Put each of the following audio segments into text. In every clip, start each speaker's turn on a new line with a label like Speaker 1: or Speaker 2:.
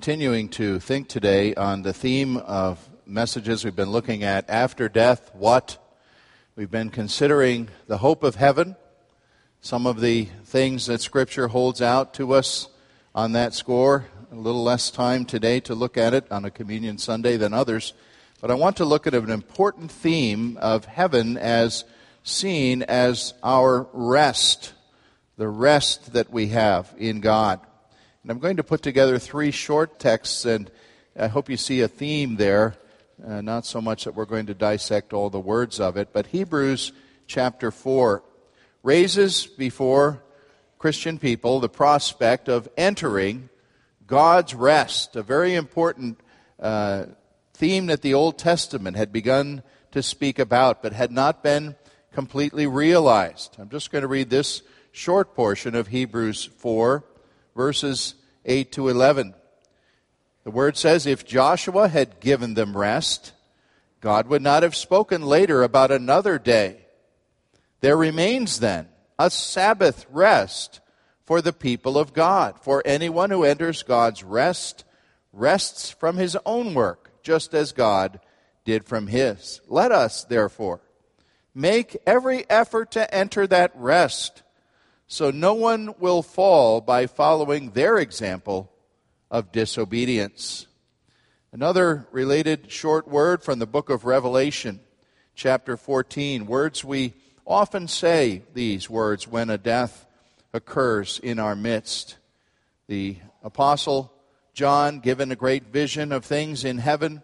Speaker 1: Continuing to think today on the theme of messages we've been looking at after death, what? We've been considering the hope of heaven, some of the things that Scripture holds out to us on that score. A little less time today to look at it on a Communion Sunday than others. But I want to look at an important theme of heaven as seen as our rest, the rest that we have in God. And I'm going to put together three short texts, and I hope you see a theme there uh, not so much that we're going to dissect all the words of it, but Hebrews chapter 4 raises before Christian people the prospect of entering God's rest, a very important uh, theme that the Old Testament had begun to speak about, but had not been completely realized. I'm just going to read this short portion of Hebrews 4, verses 8 to 11. The word says, if Joshua had given them rest, God would not have spoken later about another day. There remains then a Sabbath rest for the people of God. For anyone who enters God's rest rests from his own work, just as God did from his. Let us, therefore, make every effort to enter that rest, so no one will fall by following their example of disobedience. Another related short word from the book of Revelation, chapter 14. Words we often say these words when a death occurs in our midst. The apostle John, given a great vision of things in heaven,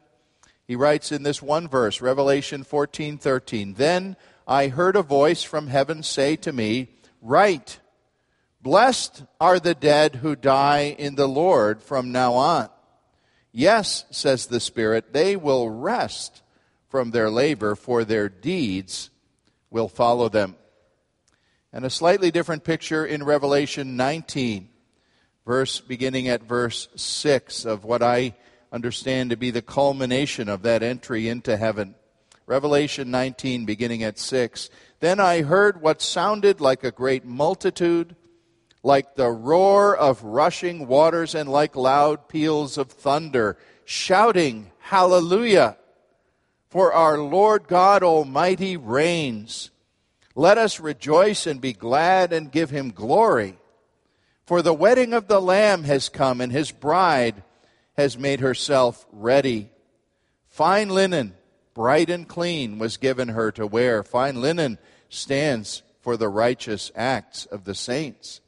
Speaker 1: he writes in this one verse, Revelation 14:13, "Then I heard a voice from heaven say to me, Write, Blessed are the dead who die in the Lord from now on. Yes, says the Spirit, they will rest from their labor, for their deeds will follow them. And a slightly different picture in Revelation 19, verse beginning at verse 6 of what I understand to be the culmination of that entry into heaven. Revelation 19, beginning at 6. Then I heard what sounded like a great multitude like the roar of rushing waters and like loud peals of thunder, shouting, Hallelujah! For our Lord God Almighty reigns. Let us rejoice and be glad and give him glory. For the wedding of the Lamb has come, and his bride has made herself ready. Fine linen, bright and clean, was given her to wear. Fine linen stands for the righteous acts of the saints.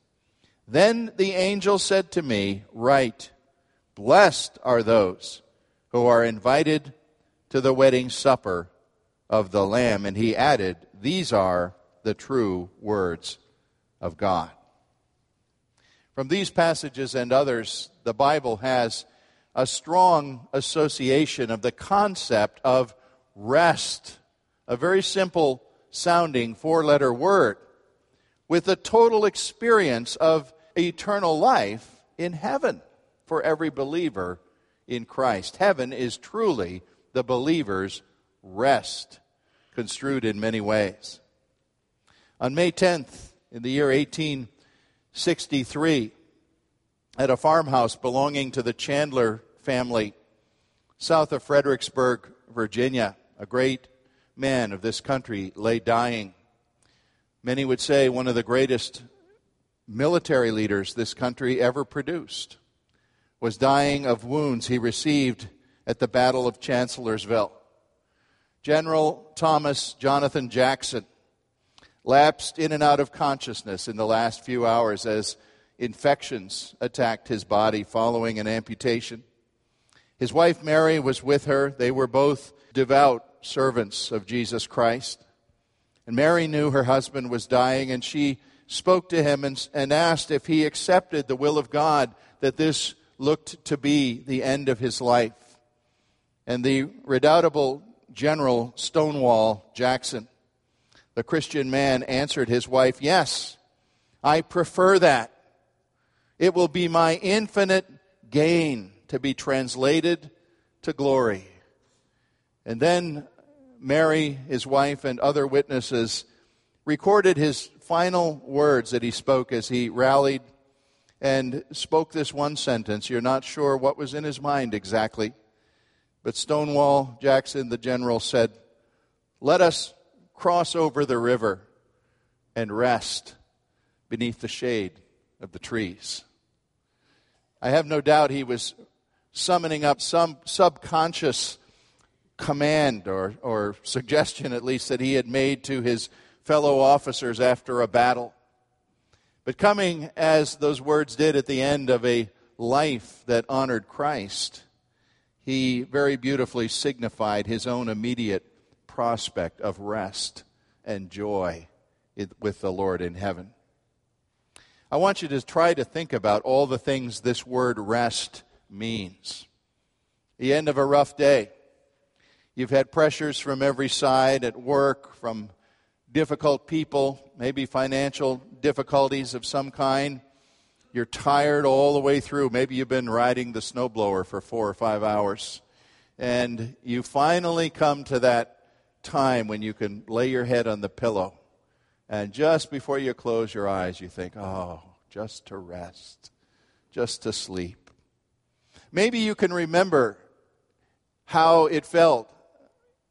Speaker 1: Then the angel said to me, Write, blessed are those who are invited to the wedding supper of the Lamb. And he added, These are the true words of God. From these passages and others, the Bible has a strong association of the concept of rest, a very simple sounding four letter word, with a total experience of eternal life in heaven for every believer in Christ. Heaven is truly the believer's rest, construed in many ways. On May 10th, in the year 1863, at a farmhouse belonging to the Chandler family, south of Fredericksburg, Virginia, a great man of this country lay dying. Many would say one of the greatest military leaders this country ever produced, was dying of wounds he received at the Battle of Chancellorsville. General Thomas Jonathan Jackson lapsed in and out of consciousness in the last few hours as infections attacked his body following an amputation. His wife Mary was with her. They were both devout servants of Jesus Christ. And Mary knew her husband was dying, and she spoke to him and, and asked if he accepted the will of God that this looked to be the end of his life. And the redoubtable General Stonewall Jackson, the Christian man, answered his wife, Yes, I prefer that. It will be my infinite gain to be translated to glory. And then Mary, his wife, and other witnesses recorded his final words that he spoke as he rallied and spoke this one sentence. You're not sure what was in his mind exactly. But Stonewall Jackson, the general, said, Let us cross over the river and rest beneath the shade of the trees. I have no doubt he was summoning up some subconscious command or, or suggestion, at least, that he had made to his fellow officers after a battle. But coming as those words did at the end of a life that honored Christ, he very beautifully signified his own immediate prospect of rest and joy with the Lord in heaven. I want you to try to think about all the things this word rest means. The end of a rough day. You've had pressures from every side at work, from difficult people, maybe financial difficulties of some kind. You're tired all the way through. Maybe you've been riding the snowblower for four or five hours. And you finally come to that time when you can lay your head on the pillow. And just before you close your eyes, you think, oh, just to rest, just to sleep. Maybe you can remember how it felt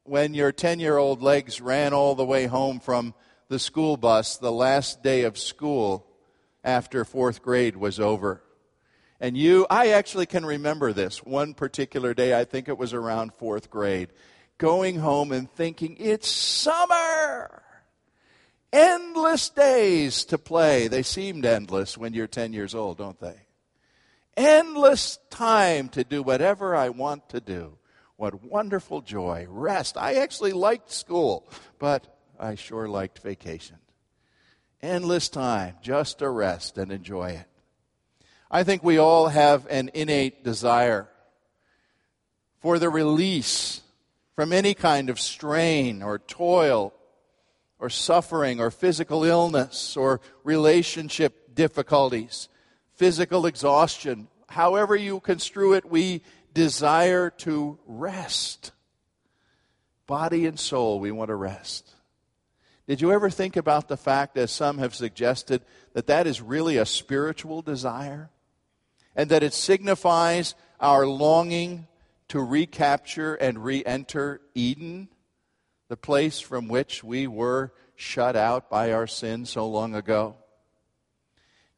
Speaker 1: when your 10 year old legs ran all the way home from the school bus the last day of school after fourth grade was over. And you, I actually can remember this one particular day, I think it was around fourth grade, going home and thinking, it's summer! Endless days to play. They seemed endless when you're 10 years old, don't they? Endless time to do whatever I want to do. What wonderful joy. Rest. I actually liked school, but I sure liked vacation. Endless time just to rest and enjoy it. I think we all have an innate desire for the release from any kind of strain or toil or suffering or physical illness or relationship difficulties, physical exhaustion. However, you construe it, we desire to rest. Body and soul, we want to rest. Did you ever think about the fact, as some have suggested, that that is really a spiritual desire? And that it signifies our longing to recapture and re enter Eden, the place from which we were shut out by our sin so long ago?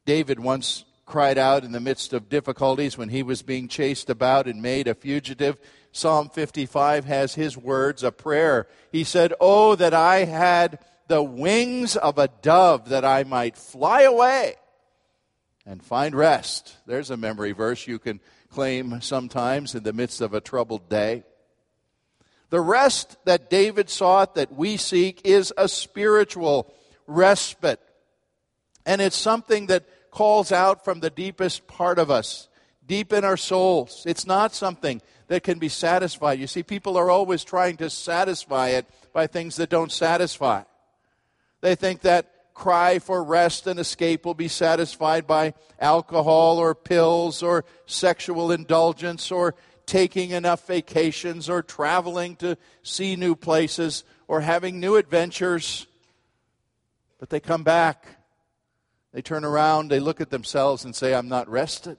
Speaker 1: David once cried out in the midst of difficulties when he was being chased about and made a fugitive. Psalm 55 has his words, a prayer. He said, Oh, that I had the wings of a dove that I might fly away and find rest. There's a memory verse you can claim sometimes in the midst of a troubled day. The rest that David sought, that we seek, is a spiritual respite. And it's something that calls out from the deepest part of us, deep in our souls. It's not something that can be satisfied. You see, people are always trying to satisfy it by things that don't satisfy. They think that cry for rest and escape will be satisfied by alcohol or pills or sexual indulgence or taking enough vacations or traveling to see new places or having new adventures. But they come back they turn around, they look at themselves and say, I'm not rested.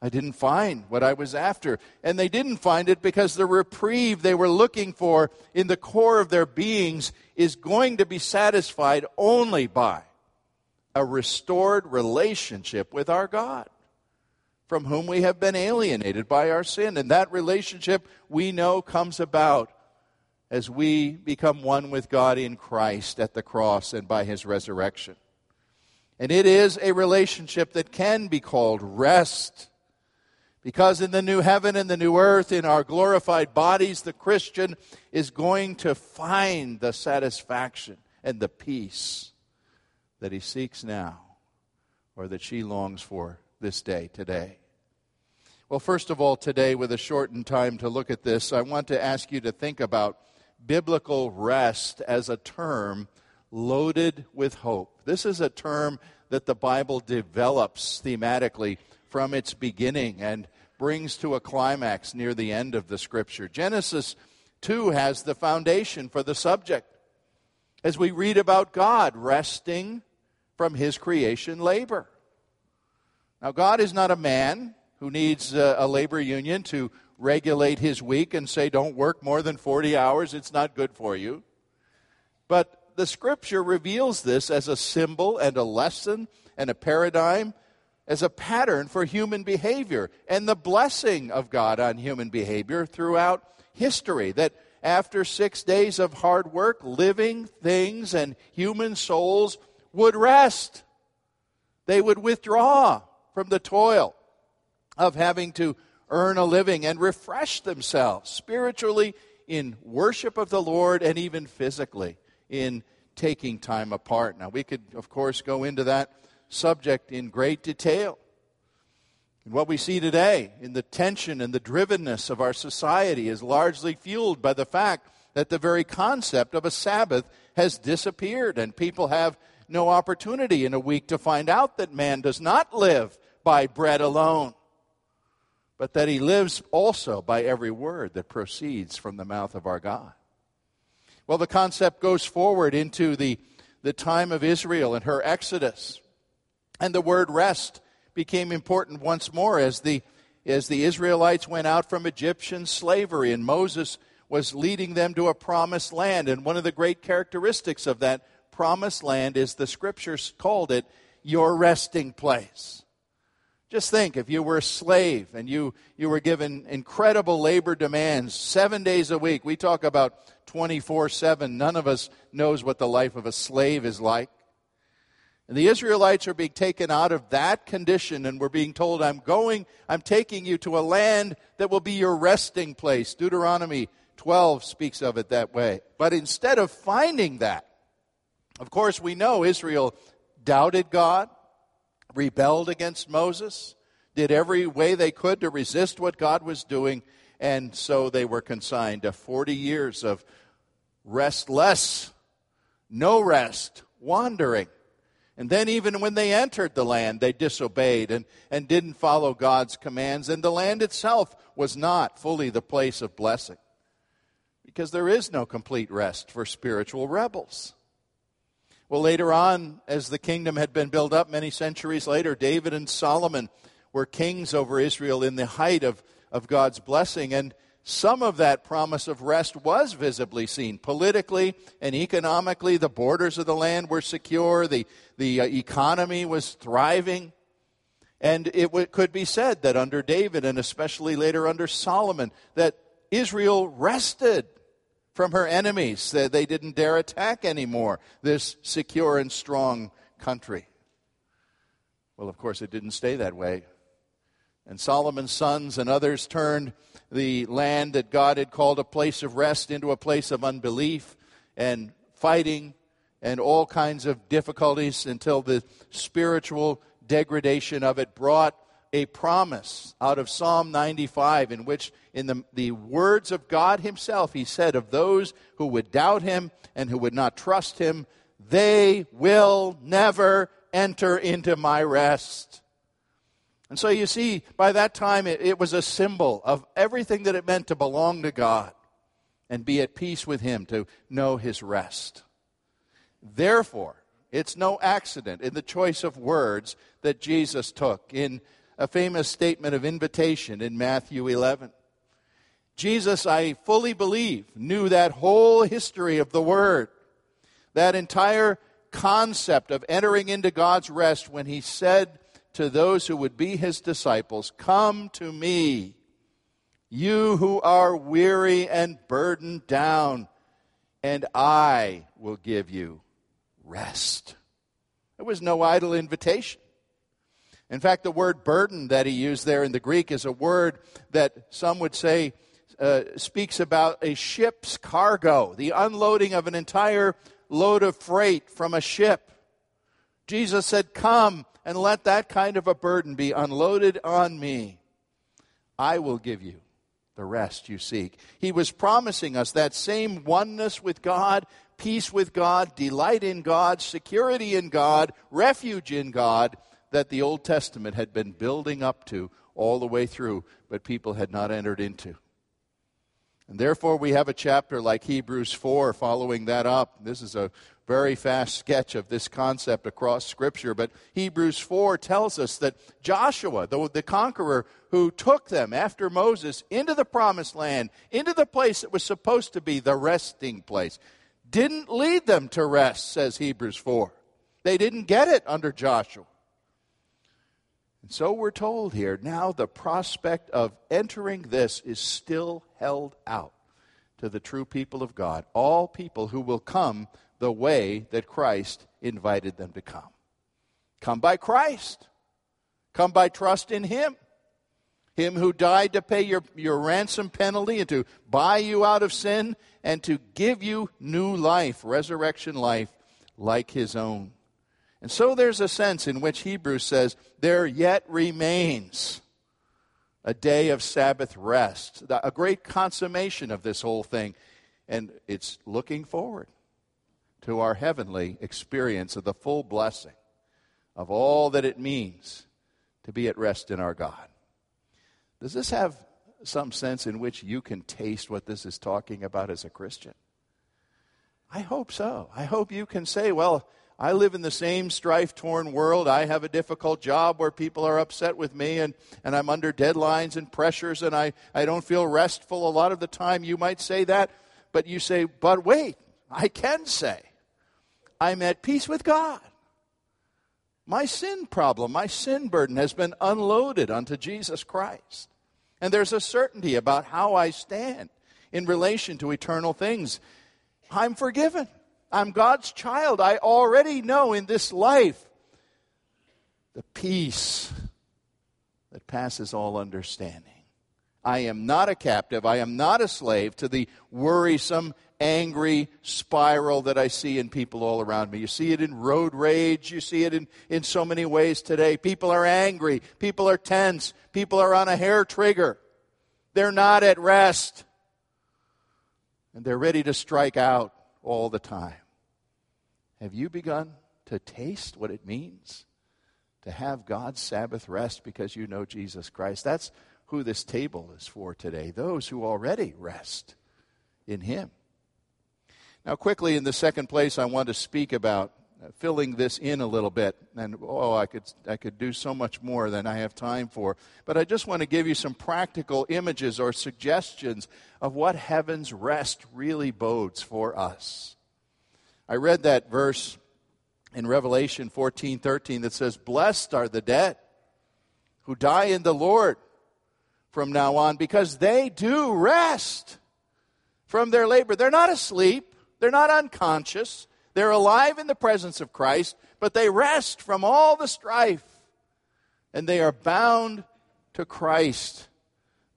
Speaker 1: I didn't find what I was after. And they didn't find it because the reprieve they were looking for in the core of their beings is going to be satisfied only by a restored relationship with our God, from whom we have been alienated by our sin. And that relationship we know comes about as we become one with God in Christ at the cross and by his resurrection. And it is a relationship that can be called rest Because in the new heaven and the new earth, in our glorified bodies, the Christian is going to find the satisfaction and the peace that he seeks now or that she longs for this day, today. Well, first of all, today, with a shortened time to look at this, I want to ask you to think about biblical rest as a term loaded with hope. This is a term that the Bible develops thematically from its beginning and brings to a climax near the end of the scripture. Genesis 2 has the foundation for the subject. As we read about God resting from his creation labor. Now, God is not a man who needs a, a labor union to regulate his week and say, don't work more than 40 hours, it's not good for you. But the scripture reveals this as a symbol and a lesson and a paradigm as a pattern for human behavior and the blessing of God on human behavior throughout history. That after six days of hard work, living things and human souls would rest. They would withdraw from the toil of having to earn a living and refresh themselves spiritually in worship of the Lord and even physically in taking time apart. Now, we could, of course, go into that subject in great detail. And what we see today in the tension and the drivenness of our society is largely fueled by the fact that the very concept of a Sabbath has disappeared, and people have no opportunity in a week to find out that man does not live by bread alone, but that he lives also by every word that proceeds from the mouth of our God. Well, the concept goes forward into the, the time of Israel and her exodus. And the word rest became important once more as the, as the Israelites went out from Egyptian slavery and Moses was leading them to a promised land. And one of the great characteristics of that promised land is the scriptures called it your resting place. Just think if you were a slave and you, you were given incredible labor demands seven days a week. We talk about 24 7. None of us knows what the life of a slave is like. And the Israelites are being taken out of that condition and we're being told, I'm going, I'm taking you to a land that will be your resting place. Deuteronomy 12 speaks of it that way. But instead of finding that, of course, we know Israel doubted God, rebelled against Moses, did every way they could to resist what God was doing, and so they were consigned to 40 years of restless, no rest, wandering. And then, even when they entered the land, they disobeyed and, and didn't follow God's commands, and the land itself was not fully the place of blessing. Because there is no complete rest for spiritual rebels. Well, later on, as the kingdom had been built up many centuries later, David and Solomon were kings over Israel in the height of, of God's blessing, and some of that promise of rest was visibly seen. Politically and economically, the borders of the land were secure, the, the uh, economy was thriving. And it w- could be said that under David, and especially later under Solomon, that Israel rested from her enemies. That they didn't dare attack anymore this secure and strong country. Well, of course, it didn't stay that way. And Solomon's sons and others turned the land that God had called a place of rest into a place of unbelief and fighting and all kinds of difficulties until the spiritual degradation of it brought a promise out of Psalm 95 in which, in the, the words of God Himself, He said, Of those who would doubt Him and who would not trust Him, they will never enter into my rest. And so you see, by that time, it, it, was a symbol of everything that it meant to belong to God and be at peace with Him, to know His rest. Therefore, it's no accident in the choice of words that Jesus took in a famous statement of invitation in Matthew 11. Jesus, I fully believe, knew that whole history of the Word, that entire concept of entering into God's rest when He said, to those who would be his disciples Come to me, you who are weary and burdened down, and I will give you rest. There was no idle invitation. In fact, the word burden that he used there in the Greek is a word that some would say uh, speaks about a ship's cargo, the unloading of an entire load of freight from a ship. Jesus said, Come and let that kind of a burden be unloaded on me. I will give you the rest you seek. He was promising us that same oneness with God, peace with God, delight in God, security in God, refuge in God that the Old Testament had been building up to all the way through, but people had not entered into. And therefore, we have a chapter like Hebrews 4 following that up. This is a very fast sketch of this concept across Scripture. But Hebrews 4 tells us that Joshua, the, the conqueror who took them after Moses into the promised land, into the place that was supposed to be the resting place, didn't lead them to rest, says Hebrews 4. They didn't get it under Joshua. And so we're told here now the prospect of entering this is still held out to the true people of God, all people who will come the way that Christ invited them to come. Come by Christ, come by trust in Him. Him who died to pay your, your ransom penalty and to buy you out of sin and to give you new life, resurrection life, like His own. And so there's a sense in which Hebrews says, there yet remains a day of Sabbath rest, a great consummation of this whole thing. And it's looking forward to our heavenly experience of the full blessing of all that it means to be at rest in our God. Does this have some sense in which you can taste what this is talking about as a Christian? I hope so. I hope you can say, well, I live in the same strife torn world. I have a difficult job where people are upset with me and, and I'm under deadlines and pressures and I, I don't feel restful a lot of the time. You might say that, but you say, but wait, I can say, I'm at peace with God. My sin problem, my sin burden has been unloaded unto Jesus Christ. And there's a certainty about how I stand in relation to eternal things. I'm forgiven. I'm God's child. I already know in this life the peace that passes all understanding. I am not a captive. I am not a slave to the worrisome, angry spiral that I see in people all around me. You see it in road rage. You see it in, in so many ways today. People are angry. People are tense. People are on a hair trigger. They're not at rest. And they're ready to strike out all the time. Have you begun to taste what it means to have God's Sabbath rest because you know Jesus Christ? That's who this table is for today, those who already rest in Him. Now, quickly, in the second place, I want to speak about uh, filling this in a little bit. And oh, I could, I could do so much more than I have time for. But I just want to give you some practical images or suggestions of what heaven's rest really bodes for us. I read that verse in Revelation 14 13 that says, Blessed are the dead who die in the Lord from now on because they do rest from their labor. They're not asleep, they're not unconscious, they're alive in the presence of Christ, but they rest from all the strife and they are bound to Christ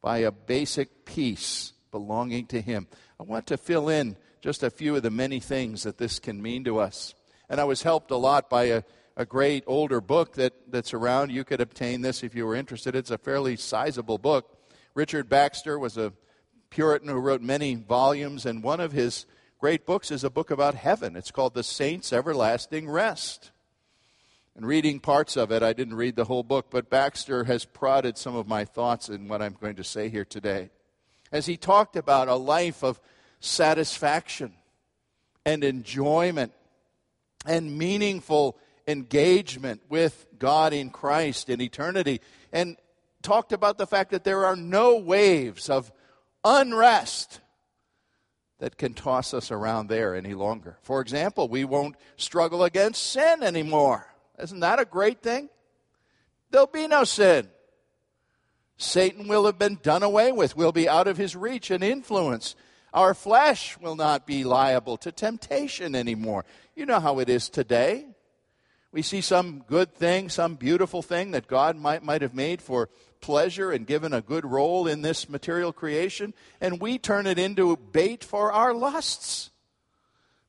Speaker 1: by a basic peace belonging to Him. I want to fill in just a few of the many things that this can mean to us. And I was helped a lot by a, a great older book that, that's around. You could obtain this if you were interested. It's a fairly sizable book. Richard Baxter was a Puritan who wrote many volumes, and one of his great books is a book about heaven. It's called The Saints' Everlasting Rest. And reading parts of it, I didn't read the whole book, but Baxter has prodded some of my thoughts in what I'm going to say here today. As he talked about a life of satisfaction and enjoyment and meaningful engagement with God in Christ in eternity. And talked about the fact that there are no waves of unrest that can toss us around there any longer. For example, we won't struggle against sin anymore. Isn't that a great thing? There'll be no sin. Satan will have been done away with, will be out of his reach and influence. Our flesh will not be liable to temptation anymore. You know how it is today. We see some good thing, some beautiful thing that God might, might have made for pleasure and given a good role in this material creation, and we turn it into a bait for our lusts.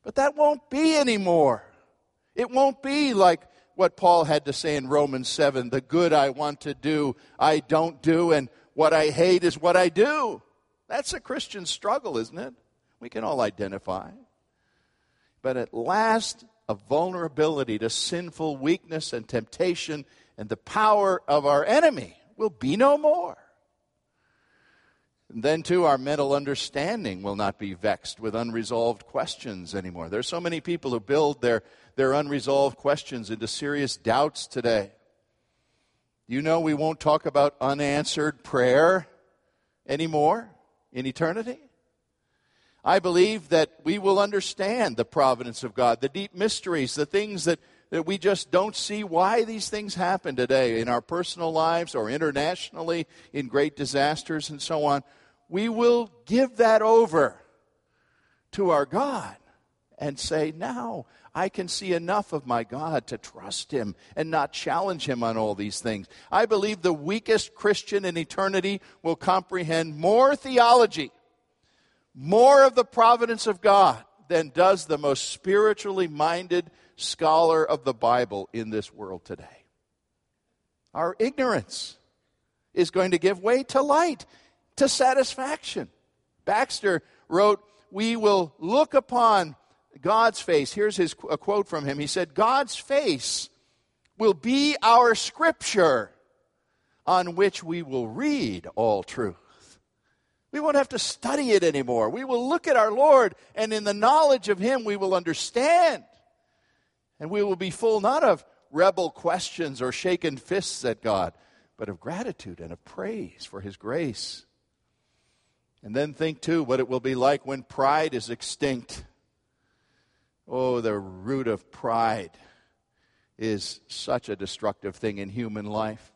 Speaker 1: But that won't be anymore. It won't be like what Paul had to say in Romans 7 the good I want to do, I don't do, and what I hate is what I do. That's a Christian struggle, isn't it? We can all identify. But at last, a vulnerability to sinful weakness and temptation and the power of our enemy will be no more. And then, too, our mental understanding will not be vexed with unresolved questions anymore. There are so many people who build their, their unresolved questions into serious doubts today. You know, we won't talk about unanswered prayer anymore in eternity. I believe that we will understand the providence of God, the deep mysteries, the things that, that we just don't see why these things happen today in our personal lives or internationally in great disasters and so on. We will give that over to our God and say, now I can see enough of my God to trust Him and not challenge Him on all these things. I believe the weakest Christian in eternity will comprehend more theology, more of the providence of God than does the most spiritually minded scholar of the Bible in this world today. Our ignorance is going to give way to light, to satisfaction. Baxter wrote, We will look upon God's face. Here's his, a quote from him. He said, God's face will be our scripture on which we will read all truth. We won't have to study it anymore. We will look at our Lord, and in the knowledge of Him, we will understand. And we will be full not of rebel questions or shaken fists at God, but of gratitude and of praise for His grace. And then think, too, what it will be like when pride is extinct Oh, the root of pride is such a destructive thing in human life.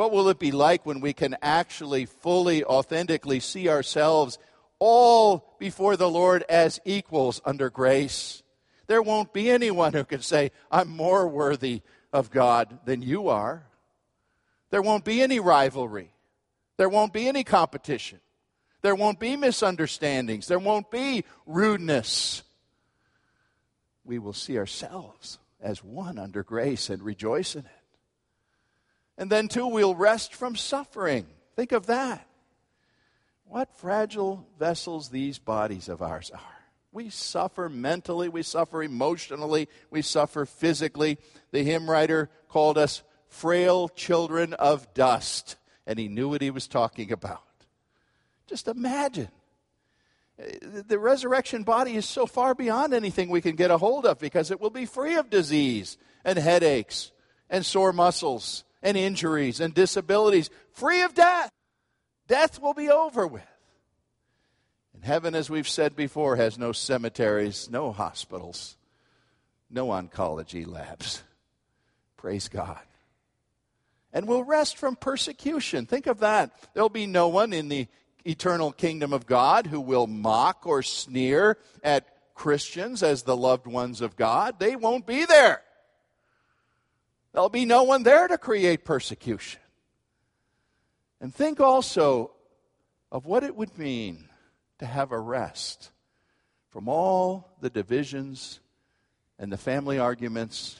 Speaker 1: What will it be like when we can actually fully, authentically see ourselves all before the Lord as equals under grace? There won't be anyone who can say, I'm more worthy of God than you are. There won't be any rivalry. There won't be any competition. There won't be misunderstandings. There won't be rudeness we will see ourselves as one under grace and rejoice in it. And then, too, we'll rest from suffering. Think of that. What fragile vessels these bodies of ours are. We suffer mentally, we suffer emotionally, we suffer physically. The hymn writer called us frail children of dust, and he knew what he was talking about. Just imagine uh, the resurrection body is so far beyond anything we can get a hold of because it will be free of disease and headaches and sore muscles and injuries and disabilities, free of death. Death will be over with. And heaven, as we've said before, has no cemeteries, no hospitals, no oncology labs. Praise God. And we'll rest from persecution. Think of that. There'll be no one in the eternal kingdom of God who will mock or sneer at Christians as the loved ones of God. They won't be there. There'll be no one there to create persecution. And think also of what it would mean to have a rest from all the divisions and the family arguments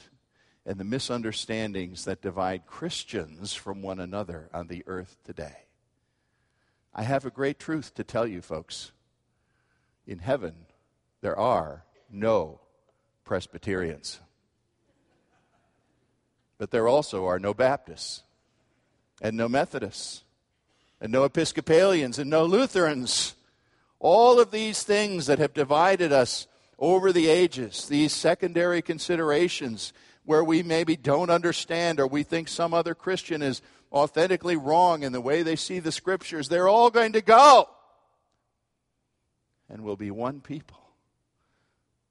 Speaker 1: and the misunderstandings that divide Christians from one another on the earth today. I have a great truth to tell you, folks. In heaven, there are no Presbyterians. But there also are no Baptists, and no Methodists, and no Episcopalians, and no Lutherans. All of these things that have divided us over the ages, these secondary considerations where we maybe don't understand or we think some other Christian is authentically wrong in the way they see the scriptures, they're all going to go. And we'll be one people.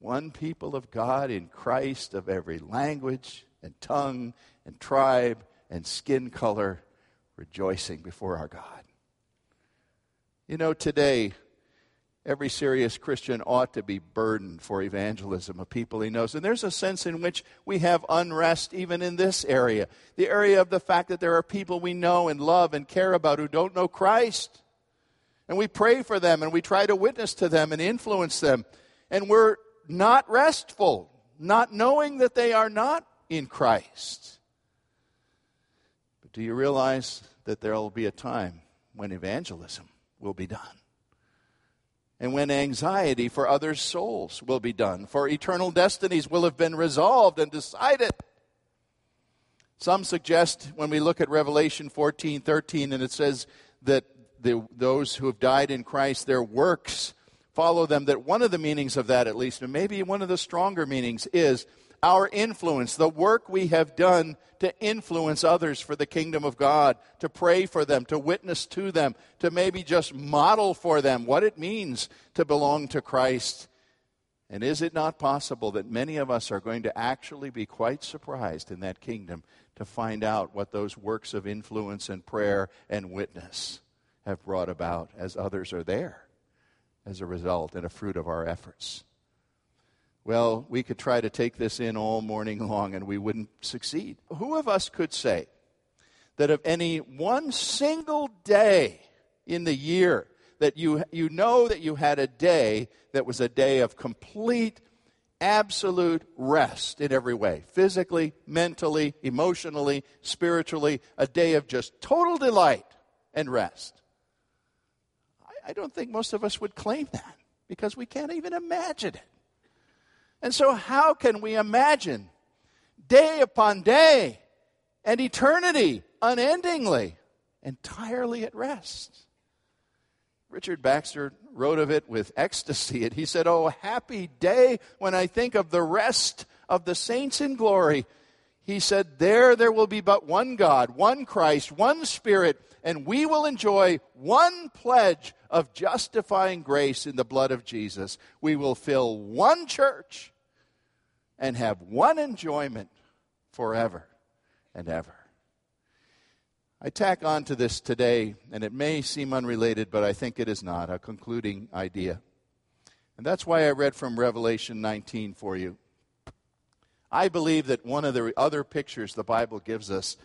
Speaker 1: One people of God in Christ of every language and tongue and tribe and skin color, rejoicing before our God. You know, today, every serious Christian ought to be burdened for evangelism of people he knows. And there's a sense in which we have unrest even in this area the area of the fact that there are people we know and love and care about who don't know Christ. And we pray for them and we try to witness to them and influence them. And we're not restful, not knowing that they are not in Christ. But do you realize that there will be a time when evangelism will be done? and when anxiety for others' souls will be done, for eternal destinies will have been resolved and decided. Some suggest when we look at Revelation 14 13, and it says that the, those who have died in Christ, their works follow them, that one of the meanings of that, at least, and maybe one of the stronger meanings, is our influence, the work we have done to influence others for the kingdom of God, to pray for them, to witness to them, to maybe just model for them what it means to belong to Christ. And is it not possible that many of us are going to actually be quite surprised in that kingdom to find out what those works of influence and prayer and witness have brought about as others are there as a result and a fruit of our efforts? Well, we could try to take this in all morning long and we wouldn't succeed. Who of us could say that of any one single day in the year that you, you know that you had a day that was a day of complete, absolute rest in every way physically, mentally, emotionally, spiritually, a day of just total delight and rest? I, I don't think most of us would claim that because we can't even imagine it. And so, how can we imagine day upon day and eternity unendingly, entirely at rest? Richard Baxter wrote of it with ecstasy, and he said, Oh, happy day when I think of the rest of the saints in glory. He said, There, there will be but one God, one Christ, one Spirit, and we will enjoy one pledge of justifying grace in the blood of Jesus. We will fill one church and have one enjoyment forever and ever. I tack on to this today, and it may seem unrelated, but I think it is not, a concluding idea. And that's why I read from Revelation 19 for you. I believe that one of the other pictures the Bible gives us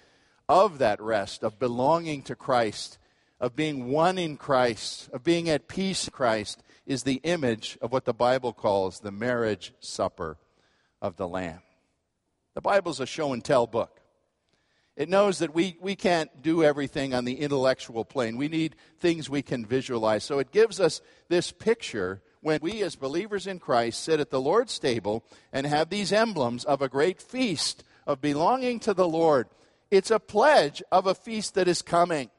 Speaker 1: of that rest, of belonging to Christ, of being one in Christ, of being at peace in Christ, is the image of what the Bible calls the marriage supper of the Lamb. The Bible's a show and tell book. It knows that we, we can't do everything on the intellectual plane. We need things we can visualize. So it gives us this picture when we, as believers in Christ, sit at the Lord's table and have these emblems of a great feast of belonging to the Lord. It's a pledge of a feast that is coming.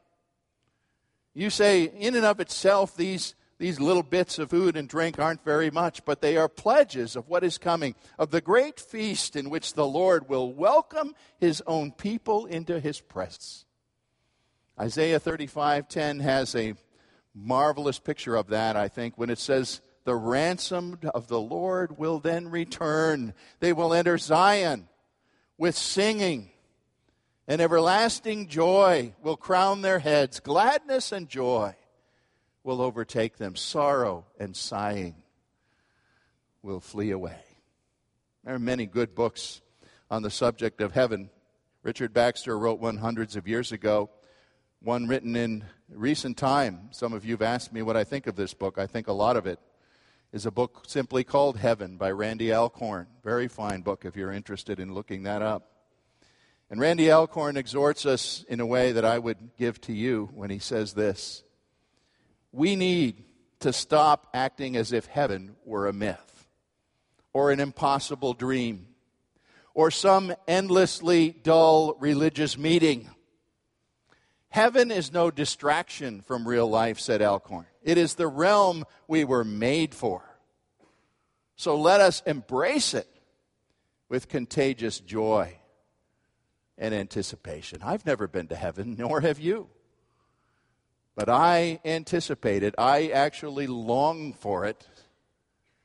Speaker 1: You say, in and of itself, these these little bits of food and drink aren't very much, but they are pledges of what is coming, of the great feast in which the Lord will welcome his own people into his presence. Isaiah 35:10 has a marvelous picture of that, I think, when it says, "The ransomed of the Lord will then return. They will enter Zion with singing." And everlasting joy will crown their heads, gladness and joy will overtake them. Sorrow and sighing will flee away. There are many good books on the subject of heaven. Richard Baxter wrote one hundreds of years ago, one written in recent time. Some of you have asked me what I think of this book. I think a lot of it is a book simply called Heaven by Randy Alcorn. Very fine book if you're interested in looking that up. And Randy Alcorn exhorts us in a way that I would give to you when he says this we need to stop acting as if heaven were a myth or an impossible dream or some endlessly dull religious meeting. Heaven is no distraction from real life, said Alcorn. It is the realm we were made for. So let us embrace it with contagious joy and anticipation. I've never been to heaven, nor have you. But I anticipate it. I actually long for it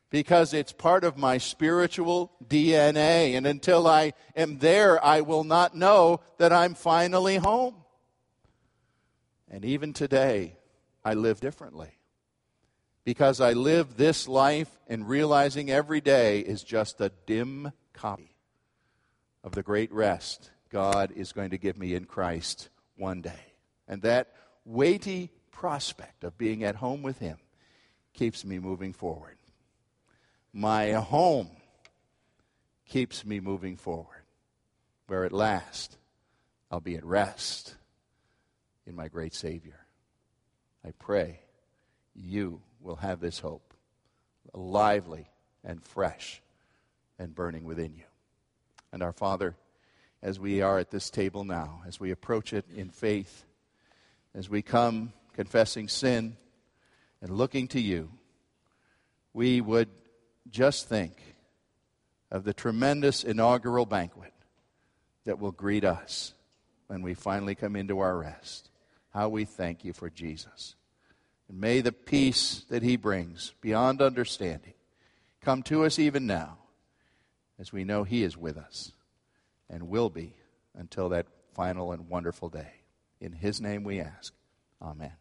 Speaker 1: because it's part of my spiritual DNA. And until I am there, I will not know that I'm finally home. And even today, I live differently. because I live this life and realizing every day is just a dim copy of the great rest God is going to give me in Christ one day. And that weighty prospect of being at home with Him keeps me moving forward. My home keeps me moving forward, where at last I'll be at rest in my great Savior. I pray you will have this hope lively and fresh and burning within you. And our Father, as we are at this table now, as we approach it in faith, as we come confessing sin and looking to you, we would just think of the tremendous inaugural banquet that will greet us when we finally come into our rest. How we thank you for Jesus. And may the peace that he brings beyond understanding come to us even now as we know he is with us and will be until that final and wonderful day. In his name we ask. Amen.